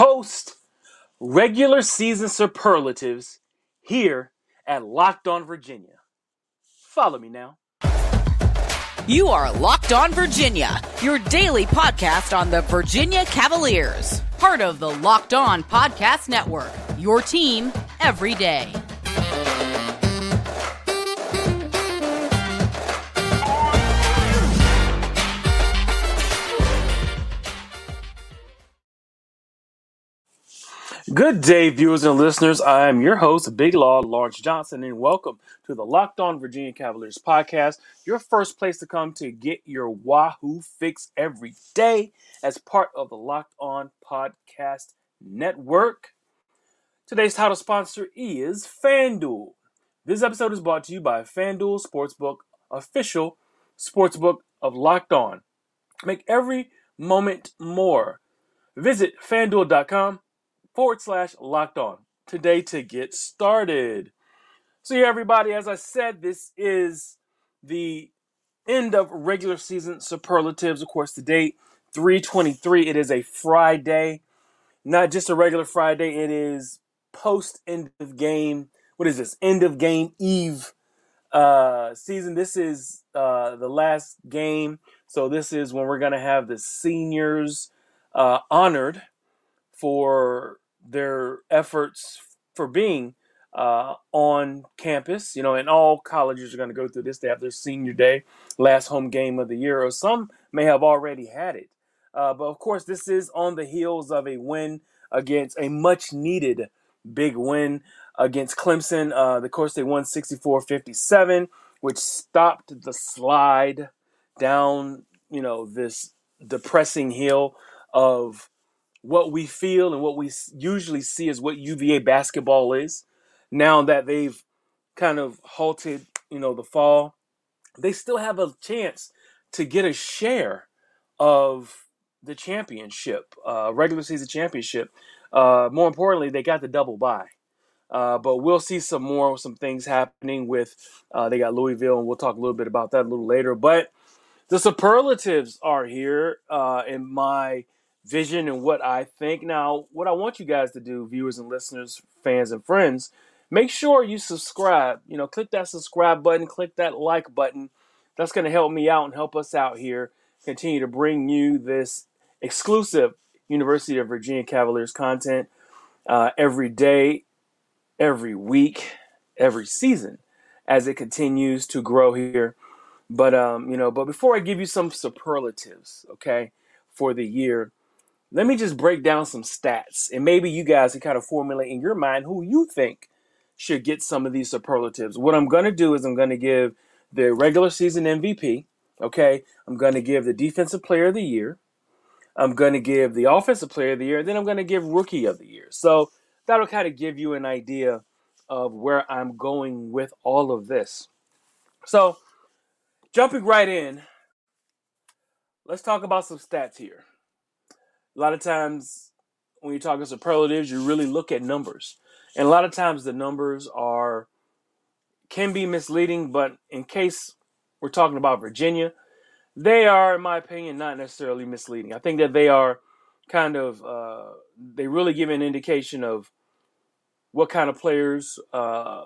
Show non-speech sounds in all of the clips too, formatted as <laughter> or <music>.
post regular season superlatives here at Locked On Virginia. Follow me now. You are Locked On Virginia, your daily podcast on the Virginia Cavaliers, part of the Locked On Podcast Network, your team every day. Good day, viewers and listeners. I am your host, Big Law Lawrence Johnson, and welcome to the Locked On Virginia Cavaliers podcast, your first place to come to get your Wahoo fix every day as part of the Locked On Podcast Network. Today's title sponsor is FanDuel. This episode is brought to you by FanDuel Sportsbook, official sportsbook of Locked On. Make every moment more. Visit fanduel.com forward slash locked on today to get started. So, yeah, everybody, as I said, this is the end of regular season superlatives. Of course, date 323. It is a Friday, not just a regular Friday, it is post end of game. What is this? End of game eve uh season. This is uh the last game. So this is when we're gonna have the seniors uh honored for their efforts for being uh, on campus. You know, and all colleges are going to go through this. They have their senior day, last home game of the year, or some may have already had it. Uh, but of course, this is on the heels of a win against a much needed big win against Clemson. Uh, of course, they won 64 57, which stopped the slide down, you know, this depressing hill of what we feel and what we usually see is what UVA basketball is. Now that they've kind of halted, you know, the fall, they still have a chance to get a share of the championship, uh, regular season championship. Uh, more importantly, they got the double bye. Uh, but we'll see some more, some things happening with. Uh, they got Louisville, and we'll talk a little bit about that a little later. But the superlatives are here uh, in my vision and what I think. Now, what I want you guys to do, viewers and listeners, fans and friends, make sure you subscribe. You know, click that subscribe button, click that like button. That's going to help me out and help us out here. Continue to bring you this exclusive University of Virginia Cavaliers content uh, every day, every week, every season as it continues to grow here. But um, you know, but before I give you some superlatives, okay, for the year, let me just break down some stats and maybe you guys can kind of formulate in your mind who you think should get some of these superlatives. What I'm going to do is I'm going to give the regular season MVP, okay? I'm going to give the defensive player of the year. I'm going to give the offensive player of the year, and then I'm going to give rookie of the year. So that'll kind of give you an idea of where I'm going with all of this. So, jumping right in, let's talk about some stats here a lot of times when you're talking superlatives, you really look at numbers. And a lot of times the numbers are can be misleading, but in case we're talking about Virginia, they are, in my opinion, not necessarily misleading. I think that they are kind of uh, they really give an indication of what kind of players uh,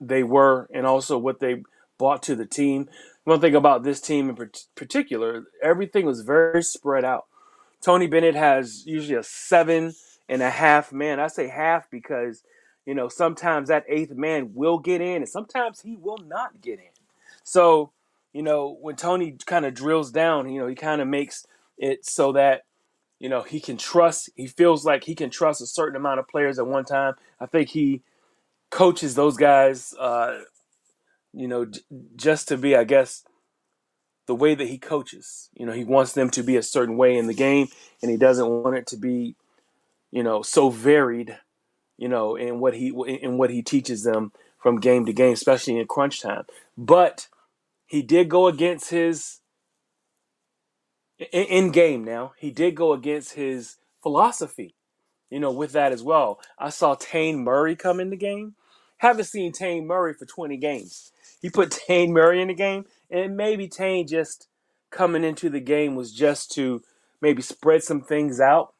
they were, and also what they brought to the team. One thing about this team in particular, everything was very spread out. Tony Bennett has usually a seven and a half man. I say half because, you know, sometimes that eighth man will get in and sometimes he will not get in. So, you know, when Tony kind of drills down, you know, he kind of makes it so that, you know, he can trust, he feels like he can trust a certain amount of players at one time. I think he coaches those guys, uh, you know, j- just to be, I guess, the way that he coaches. You know, he wants them to be a certain way in the game, and he doesn't want it to be, you know, so varied. You know, in what he in what he teaches them from game to game, especially in crunch time. But he did go against his in, game. Now he did go against his philosophy. You know, with that as well. I saw Taine Murray come in the game. Haven't seen Taine Murray for 20 games. He put <laughs> Taine Murray in the game and maybe Taine just coming into the game was just to maybe spread some things out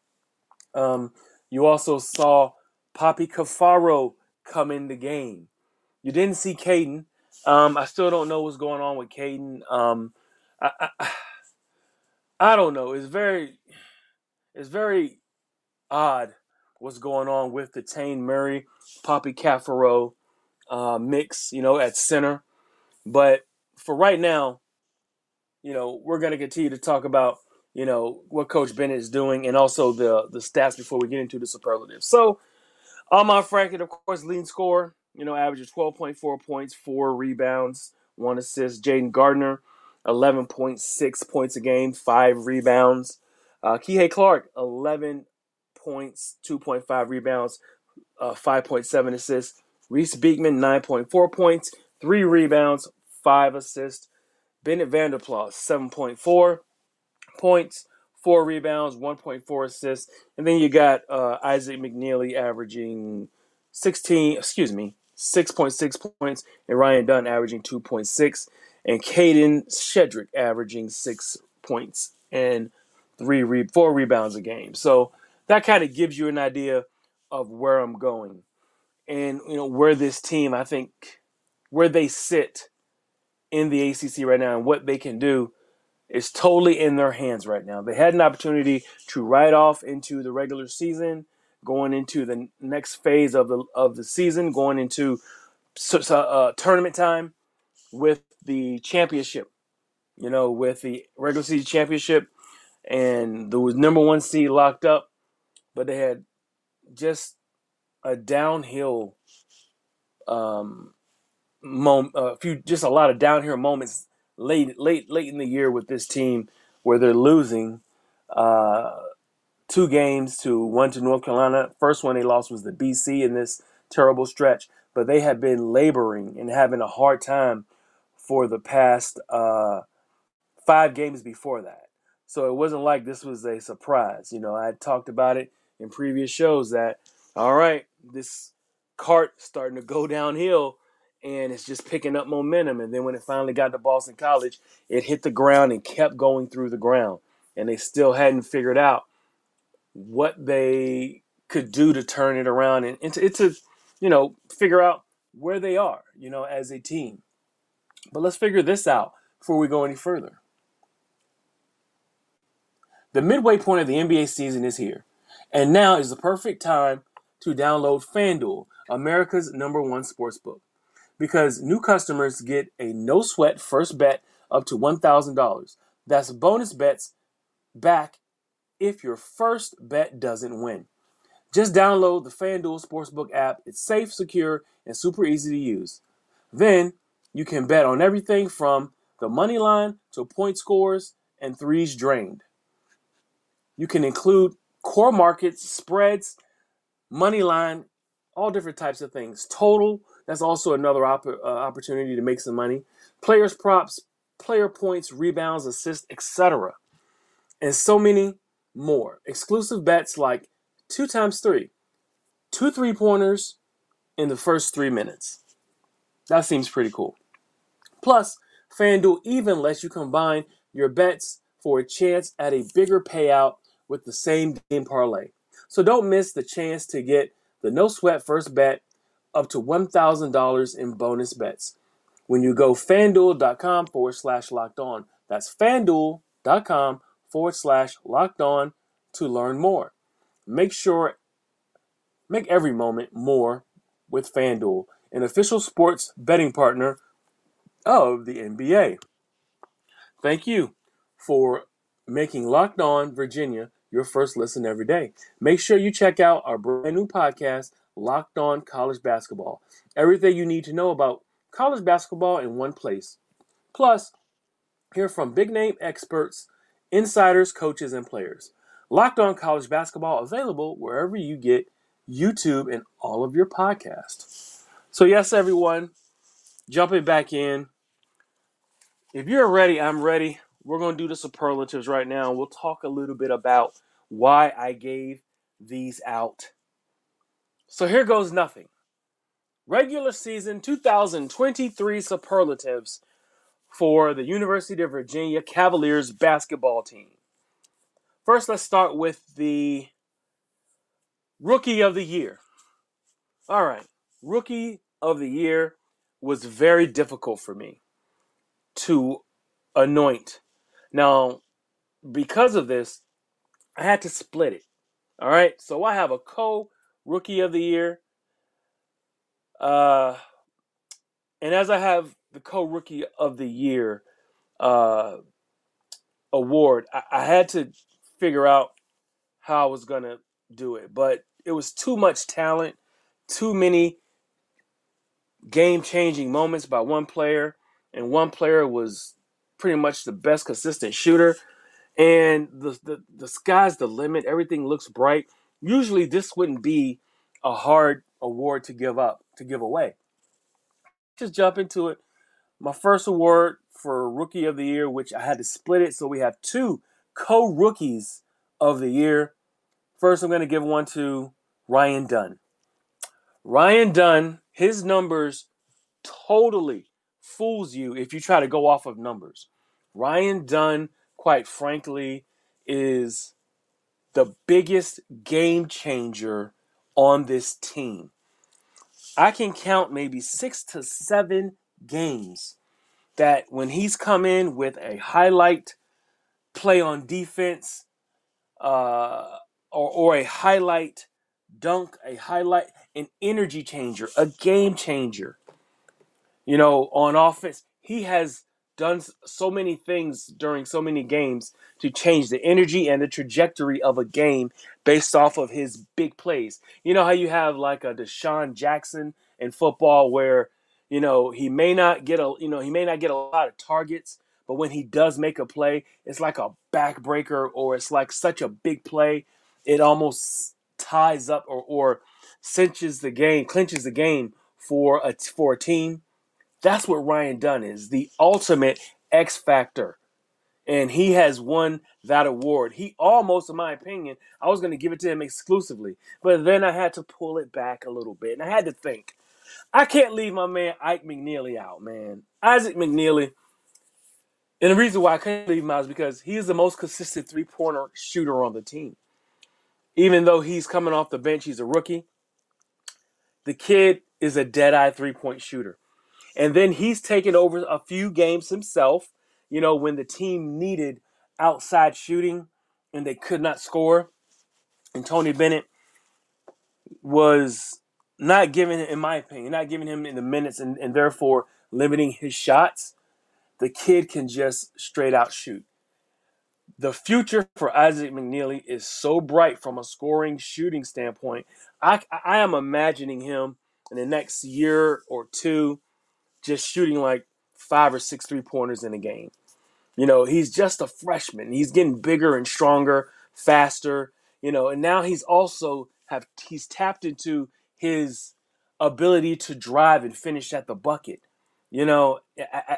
Um, you also saw Papi Caffaro come in the game. You didn't see Kadin. Um, I still don't know what's going on with Kadin. Um, I, I, <sighs> I don't know. It's very, it's very odd what's going on with the Taine Murray, Papi Caffaro uh, mix. You know, at center. But for right now, you know, we're going to continue to talk about you know what Coach Bennett is doing and also the the stats before we get into the superlatives. So Armaan Franklin, of course, leading scorer. You know, averages 12.4 points, four rebounds, one assist. Jayden Gardner, 11.6 points a game, five rebounds. Uh, Kihei Clark, 11 points, 2.5 rebounds, uh, 5.7 assists. Reece Beekman, 9.4 points, three rebounds, five assists. Bennett Vander Plas, 7.4 points, four rebounds, 1.4 assists. And then you got uh, Isaac McNeely averaging 16, excuse me, 6.6 points, and Ryan Dunn averaging 2.6, and Kadin Shedrick averaging six points and three re- four rebounds a game. So that kind of gives you an idea of where I'm going, and you know where this team, I think, where they sit in the ACC right now, and what they can do is totally in their hands right now. They had an opportunity to ride off into the regular season, going into the next phase of the of the season, going into uh, tournament time with the championship. You know, with the regular season championship, and was number one seed locked up, but they had just a downhill um moment, a few just a lot of down here moments late late late in the year with this team where they're losing uh, two games to one to North Carolina. First one they lost was the BC in this terrible stretch, but they have been laboring and having a hard time for the past uh, five games before that. So it wasn't like this was a surprise. You know, I talked about it in previous shows that all right, this cart starting to go downhill and it's just picking up momentum. And then when it finally got to Boston College, it hit the ground and kept going through the ground. And they still hadn't figured out what they could do to turn it around and, and to, to, you know, figure out where they are, you know, as a team. But let's figure this out before we go any further. The midway point of the NBA season is here, and now is the perfect time to download FanDuel, America's number one sports book because new customers get a no sweat first bet up to $1,000. That's bonus bets back if your first bet doesn't win. Just download the FanDuel Sportsbook app. It's safe, secure, and super easy to use. Then you can bet on everything from the money line to point scores and threes drained. You can include core markets, spreads, money line, all different types of things. Total, that's also another op- uh, opportunity to make some money. Players props, player points, rebounds, assists, etc. And so many more. Exclusive bets like two times three, two three pointers in the first three minutes. That seems pretty cool. Plus, FanDuel even lets you combine your bets for a chance at a bigger payout with the same game parlay. So don't miss the chance to get the no sweat first bet up to $1,000 in bonus bets when you go fanduel.com forward slash locked on. That's fanduel.com forward slash locked on to learn more. Make sure, make every moment more with FanDuel, an official sports betting partner of the NBA. Thank you for making Locked On Virginia your first listen every day. Make sure you check out our brand new podcast, Locked On College Basketball. Everything you need to know about college basketball in one place. Plus, hear from big name experts, insiders, coaches, and players. Locked On College Basketball available wherever you get YouTube and all of your podcasts. So, yes, everyone, jumping back in. If you're ready, I'm ready. We're going to do the superlatives right now. We'll talk a little bit about why I gave these out. So here goes nothing. Regular season 2023 superlatives for the University of Virginia Cavaliers basketball team. First, let's start with the Rookie of the year. All right. Rookie of the year was very difficult for me to anoint. Now, because of this, I had to split it. All right. So I have a co rookie of the year. Uh, and as I have the co rookie of the year uh, award, I, I had to figure out how I was going to do it. But it was too much talent, too many game changing moments by one player, and one player was pretty much the best consistent shooter. And the, the, the sky's the limit. Everything looks bright. Usually, this wouldn't be a hard award to give up, to give away. Just jump into it. My first award for Rookie of the Year, which I had to split it. So we have two co rookies of the year. First, I'm going to give one to Ryan Dunn. Ryan Dunn, his numbers totally fools you if you try to go off of numbers. Ryan Dunn, quite frankly, is the biggest game changer on this team. I can count maybe six to seven games that when he's come in with a highlight play on defense, uh, or, or a highlight dunk, a highlight, an energy changer, a game changer. You know, on offense, he has done so many things during so many games to change the energy and the trajectory of a game based off of his big plays. You know how you have like a DeSean Jackson in football where, you know, he may not get a you know, he may not get a lot of targets, but when he does make a play, it's like a backbreaker or it's like such a big play, it almost ties up or, or cinches the game, clinches the game for a for a team. That's what Ryan Dunn is, the ultimate X factor. And he has won that award. He almost, in my opinion, I was going to give it to him exclusively. But then I had to pull it back a little bit. And I had to think. I can't leave my man Ike McNeely out, man. Isaac McNeely and the reason why I couldn't leave him out is because he is the most consistent three pointer shooter on the team. Even though he's coming off the bench, he's a rookie. The kid is a dead eye three point shooter. And then he's taken over a few games himself, you know, when the team needed outside shooting and they could not score. And Tony Bennett was not giving, in my opinion, not giving him in the minutes and, and therefore limiting his shots the kid can just straight out shoot. The future for Isaac McNeely is so bright from a scoring shooting standpoint. I, I am imagining him in the next year or two just shooting like five or six three pointers in a game. You know, he's just a freshman. He's getting bigger and stronger, faster, you know, and now he's also have he's tapped into his ability to drive and finish at the bucket you know,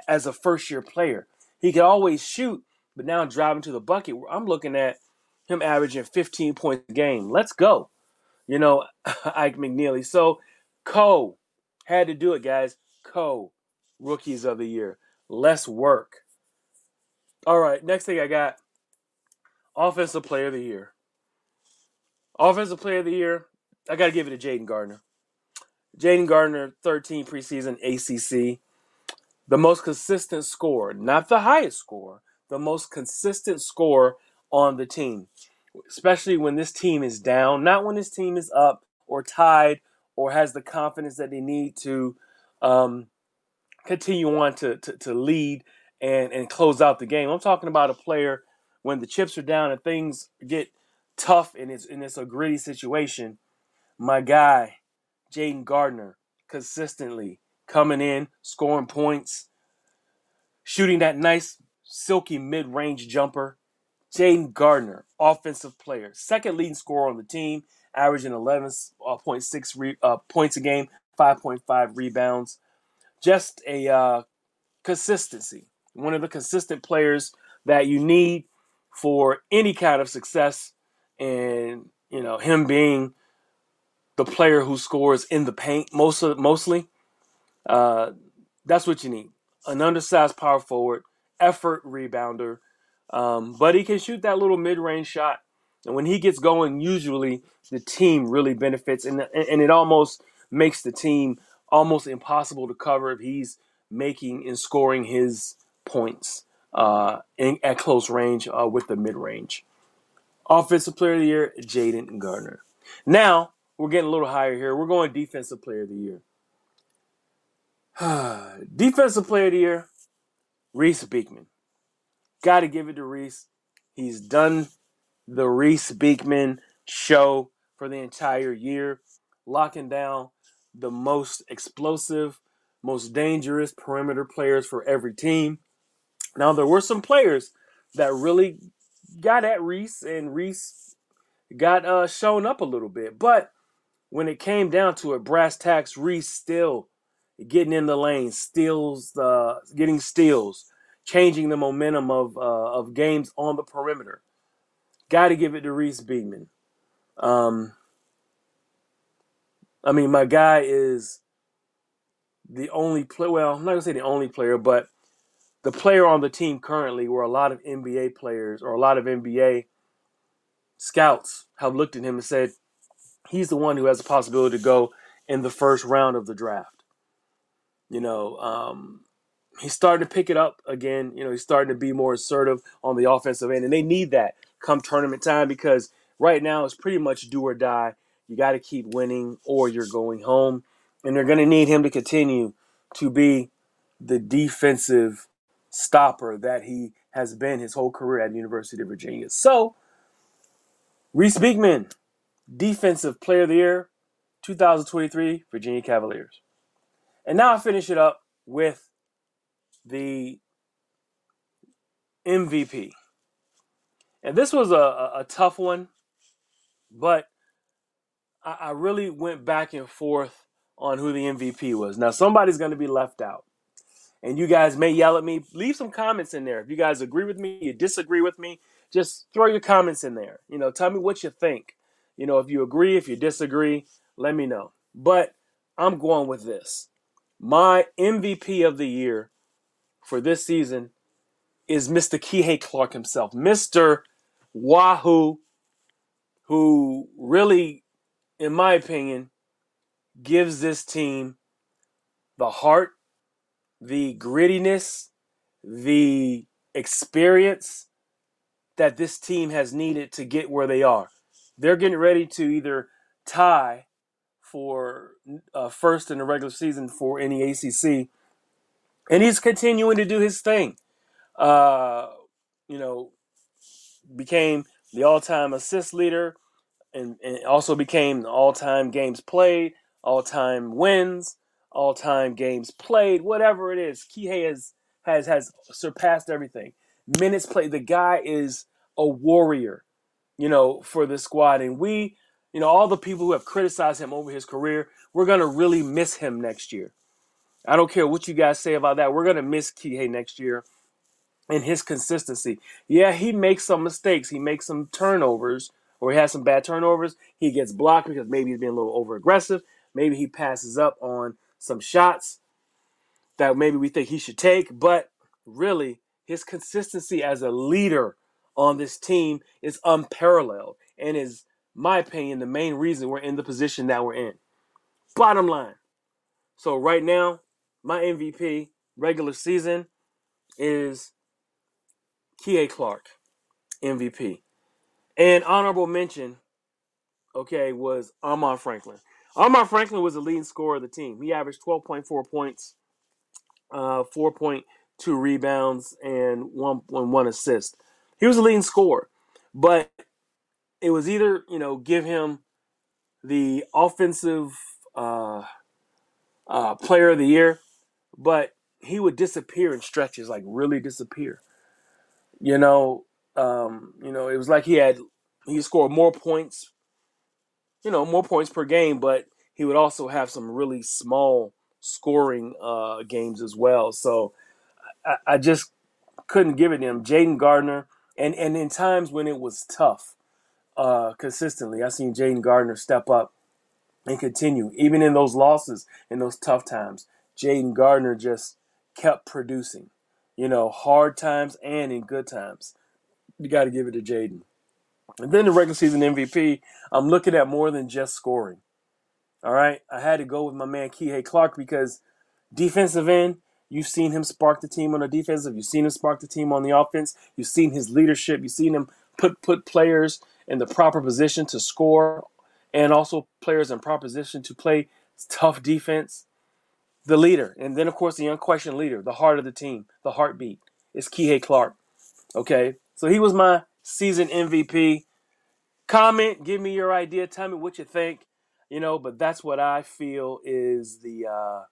as a first year player. He could always shoot, but now driving to the bucket, I'm looking at him averaging 15 points a game. Let's go. You know, <laughs> Ike McNeely. So, Co had to do it, guys. Co rookies of the year. Less work. All right, next thing I got offensive player of the year. Offensive player of the year, I got to give it to Jayden Gardner. Jayden Gardner, 13 preseason ACC the most consistent score, not the highest score, the most consistent score on the team, especially when this team is down, not when this team is up or tied or has the confidence that they need to um, continue on to, to, to lead and, and close out the game. I'm talking about a player when the chips are down and things get tough and it's, and it's a gritty situation. My guy, Jayden Gardner, consistently coming in, scoring points, shooting that nice, silky mid range jumper. Jayden Gardner, offensive player, second leading scorer on the team, averaging 11.6 re- uh, points a game, 5.5 rebounds. Just a uh, consistency. One of the consistent players that you need for any kind of success. And, you know, him being the player who scores in the paint most of, mostly. Uh, that's what you need. An undersized power forward, effort rebounder, um, but he can shoot that little mid-range shot And when he gets going, usually the team really benefits, and and it almost makes the team almost impossible to cover if he's making and scoring his points uh, in, at close range uh, with the mid range. Offensive Player of the Year, Jayden Gardner. Now we're getting a little higher here. We're going Defensive Player of the Year. <sighs> Defensive Player of the Year, Reece Beekman. Got to give it to Reece. He's done the Reece Beekman show for the entire year, locking down the most explosive, most dangerous perimeter players for every team. Now, there were some players that really got at Reece, and Reece got uh, shown up a little bit. But when it came down to it, brass tacks, Reece still getting in the lane, steals, uh, getting steals, changing the momentum of uh, of games on the perimeter. Got to give it to Reece Beekman. Um, I mean, my guy is the only player. Well, I'm not gonna say the only player, but the player on the team currently, where a lot of NBA players or a lot of NBA scouts have looked at him and said he's the one who has the possibility to go in the first round of the draft. You know, um, he's starting to pick it up again. You know, he's starting to be more assertive on the offensive end, and they need that come tournament time because right now it's pretty much do or die. You got to keep winning, or you're going home, and they're going to need him to continue to be the defensive stopper that he has been his whole career at the University of Virginia. So, Reece Beekman, Defensive Player of the Year, 2023 Virginia Cavaliers. And now I finish it up with the MVP. And this was a, a, a tough one, but I, I really went back and forth on who the MVP was. Now, somebody's going to be left out. And you guys may yell at me. Leave some comments in there. If you guys agree with me, you disagree with me, just throw your comments in there. You know, tell me what you think. You know, if you agree, if you disagree, let me know. But I'm going with this. My MVP of the year for this season is Mr. Kihei Clark himself, Mr. Wahoo, who really, in my opinion, gives this team the heart, the grittiness, the experience that this team has needed to get where they are. They're getting ready to either tie for uh, first in the regular season for any ACC, and he's continuing to do his thing. Uh, you know, became the all-time assist leader, and, and also became the all-time games played, all-time wins, all-time games played, whatever it is. Kihei has has has surpassed everything. Minutes played. The guy is a warrior, you know, for the squad, and we you know, all the people who have criticized him over his career, we're to really miss him next year. I don't care what you guys say about that. We're to miss Kihei next year and his consistency. Yeah, he makes some mistakes. He makes some turnovers or he has some bad turnovers. He gets blocked because maybe he's being a little over aggressive. Maybe he passes up on some shots that maybe we think he should take. But really, his consistency as a leader on this team is unparalleled and is my opinion, the main reason we're in the position that we're in. Bottom line. So right now, my MVP regular season is Kihei Clark, MVP. And honorable mention, okay, was Armaan Franklin. Armaan Franklin was the leading scorer of the team. He averaged 12.4 points, uh, 4.2 rebounds, and one, one, one assist. He was the leading scorer. But it was either you know give him the offensive uh, uh, player of the year, but he would disappear in stretches, like really disappear. You know, um, you know, it was like he had he scored more points, you know, more points per game, but he would also have some really small scoring uh, games as well. So I, I just couldn't give it him. Jayden Gardner, and and in times when it was tough, uh, consistently. I've seen Jayden Gardner step up and continue, even in those losses, in those tough times. Jayden Gardner just kept producing, you know, hard times and in good times. You got to give it to Jayden. And then the regular season MVP, I'm looking at more than just scoring. All right. I had to go with my man Kihei Clark because defensive end, you've seen him spark the team on the defensive. You've seen him spark the team on the offense. You've seen his leadership. You've seen him put put players in the proper position to score and also players in proper position to play tough defense. The leader. And then of course the unquestioned leader, the heart of the team, the heartbeat is Kihei Clark. Okay. So he was my season MVP. Comment, give me your idea, tell me what you think you know but that's what i feel is the uh,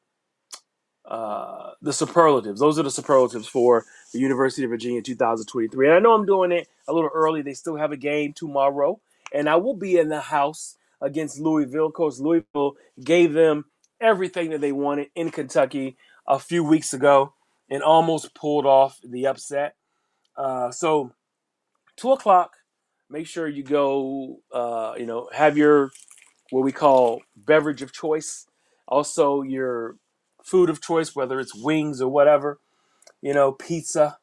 uh, the superlatives. Those are the superlatives for the university of virginia 2023 and i know i'm doing it a little early. They still have a game tomorrow. And i will be in the house against louisville. Coach louisville gave them everything that they wanted in kentucky a few weeks ago and almost pulled off the upset. Uh, so two o'clock make sure you go uh, you know have your what we call beverage of choice, also your food of choice, whether it's wings or whatever, you know, pizza.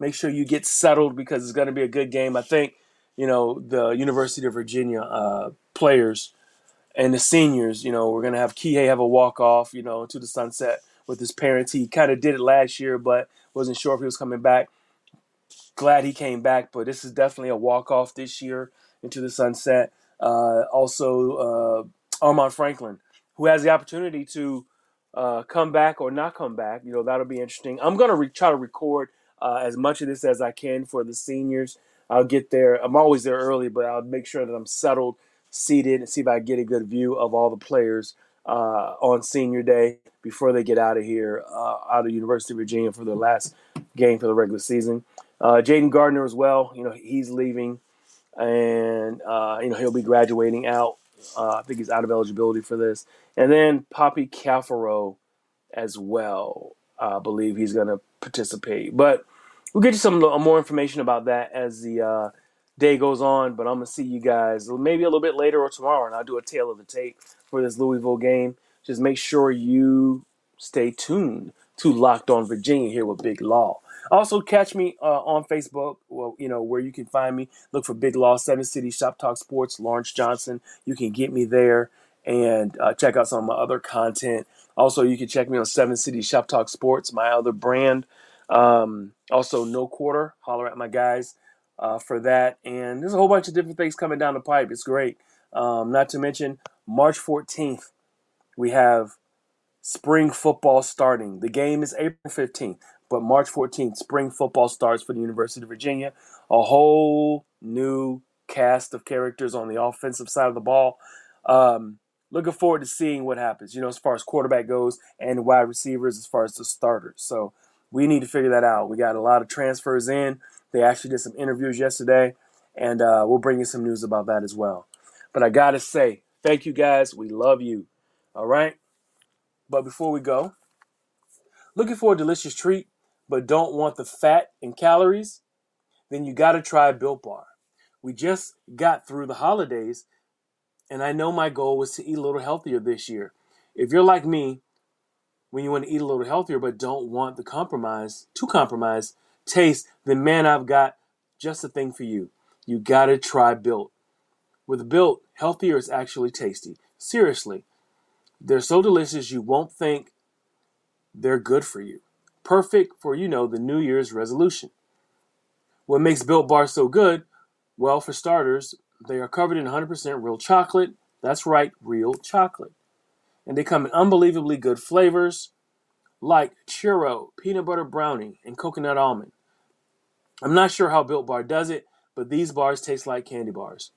Make sure you get settled because it's going to be a good game. I think, you know, the University of Virginia uh, players and the seniors, you know, we're going to have Kihei have a walk off, you know, to the sunset with his parents. He kind of did it last year, but wasn't sure if he was coming back. Glad he came back, but this is definitely a walk off this year into the sunset. Uh, also, uh, Armaan Franklin, who has the opportunity to uh, come back or not come back. You know, that'll be interesting. I'm going to re- try to record uh, as much of this as I can for the seniors. I'll get there. I'm always there early, but I'll make sure that I'm settled, seated, and see if I get a good view of all the players uh, on senior day before they get out of here, uh, out of University of Virginia for their last game for the regular season. Uh, Jayden Gardner as well. You know, he's leaving and uh, you know he'll be graduating out. Uh, I think he's out of eligibility for this, and then Papi Caffaro as well. I believe he's going to participate, but we'll get you some more information about that as the uh, day goes on. But I'm gonna see you guys maybe a little bit later or tomorrow, and I'll do a tail of the tape for this Louisville game. Just make sure you stay tuned to Locked On Virginia here with Big Law. Also, catch me uh, on Facebook. Well, you know where you can find me. Look for Big Law, Seven City Shop Talk Sports, Lawrence Johnson. You can get me there and uh, check out some of my other content. Also, you can check me on Seven City Shop Talk Sports, my other brand. Um, also, No Quarter. Holler at my guys uh, for that. And there's a whole bunch of different things coming down the pipe. It's great. Um, not to mention March 14th, we have spring football starting. The game is April 15th. But March 14th, spring football starts for the University of Virginia. A whole new cast of characters on the offensive side of the ball. Um, looking forward to seeing what happens, you know, as far as quarterback goes and wide receivers, as far as the starters. So we need to figure that out. We got a lot of transfers in. They actually did some interviews yesterday, and uh, we'll bring you some news about that as well. But I got to say, thank you guys. We love you. All right. But before we go, looking for a delicious treat but don't want the fat and calories, then you got to try Built Bar. We just got through the holidays, and I know my goal was to eat a little healthier this year. If you're like me, when you want to eat a little healthier but don't want the compromise, to compromise taste, then man, I've got just the thing for you. You got to try Built. With Built, healthier is actually tasty. Seriously, they're so delicious you won't think they're good for you perfect for, you know, the New Year's resolution. What makes Built Bar so good? Well, for starters, they are covered in 100% real chocolate. That's right, real chocolate. And they come in unbelievably good flavors like churro, peanut butter brownie, and coconut almond. I'm not sure how Built Bar does it, but these bars taste like candy bars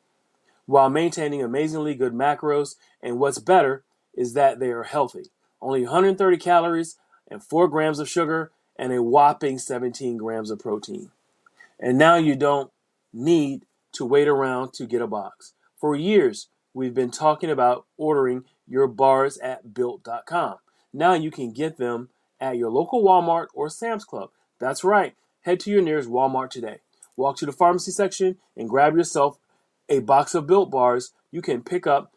while maintaining amazingly good macros. And what's better is that they are healthy. Only 130 calories, and 4 grams of sugar and a whopping 17 grams of protein. And now you don't need to wait around to get a box. For years, we've been talking about ordering your bars at built.com. Now you can get them at your local Walmart or Sam's Club. That's right. Head to your nearest Walmart today. Walk to the pharmacy section and grab yourself a box of built bars. You can pick up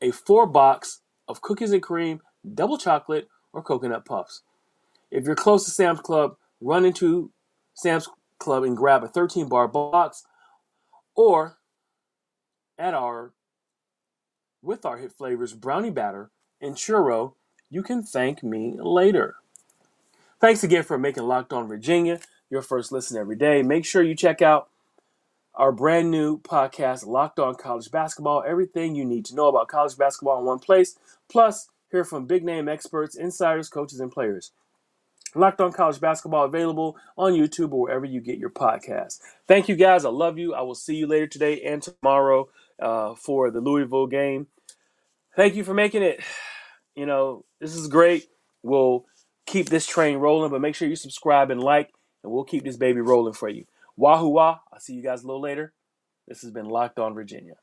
a four box of cookies and cream, double chocolate, or coconut puffs. If you're close to Sam's Club, run into Sam's Club and grab a 13 bar box or at our with our hit flavors brownie batter and churro, you can thank me later. Thanks again for making Locked On Virginia your first listen every day. Make sure you check out our brand new podcast, Locked On College Basketball. Everything you need to know about college basketball in one place. Plus, hear from big name experts, insiders, coaches, and players. Locked On College Basketball available on YouTube or wherever you get your podcasts. Thank you guys. I love you. I will see you later today and tomorrow uh, for the Louisville game. Thank you for making it. <sighs> You know, this is great. We'll keep this train rolling, but make sure you subscribe and like, and we'll keep this baby rolling for you. Wahoo wah. I'll see you guys a little later. This has been Locked On Virginia.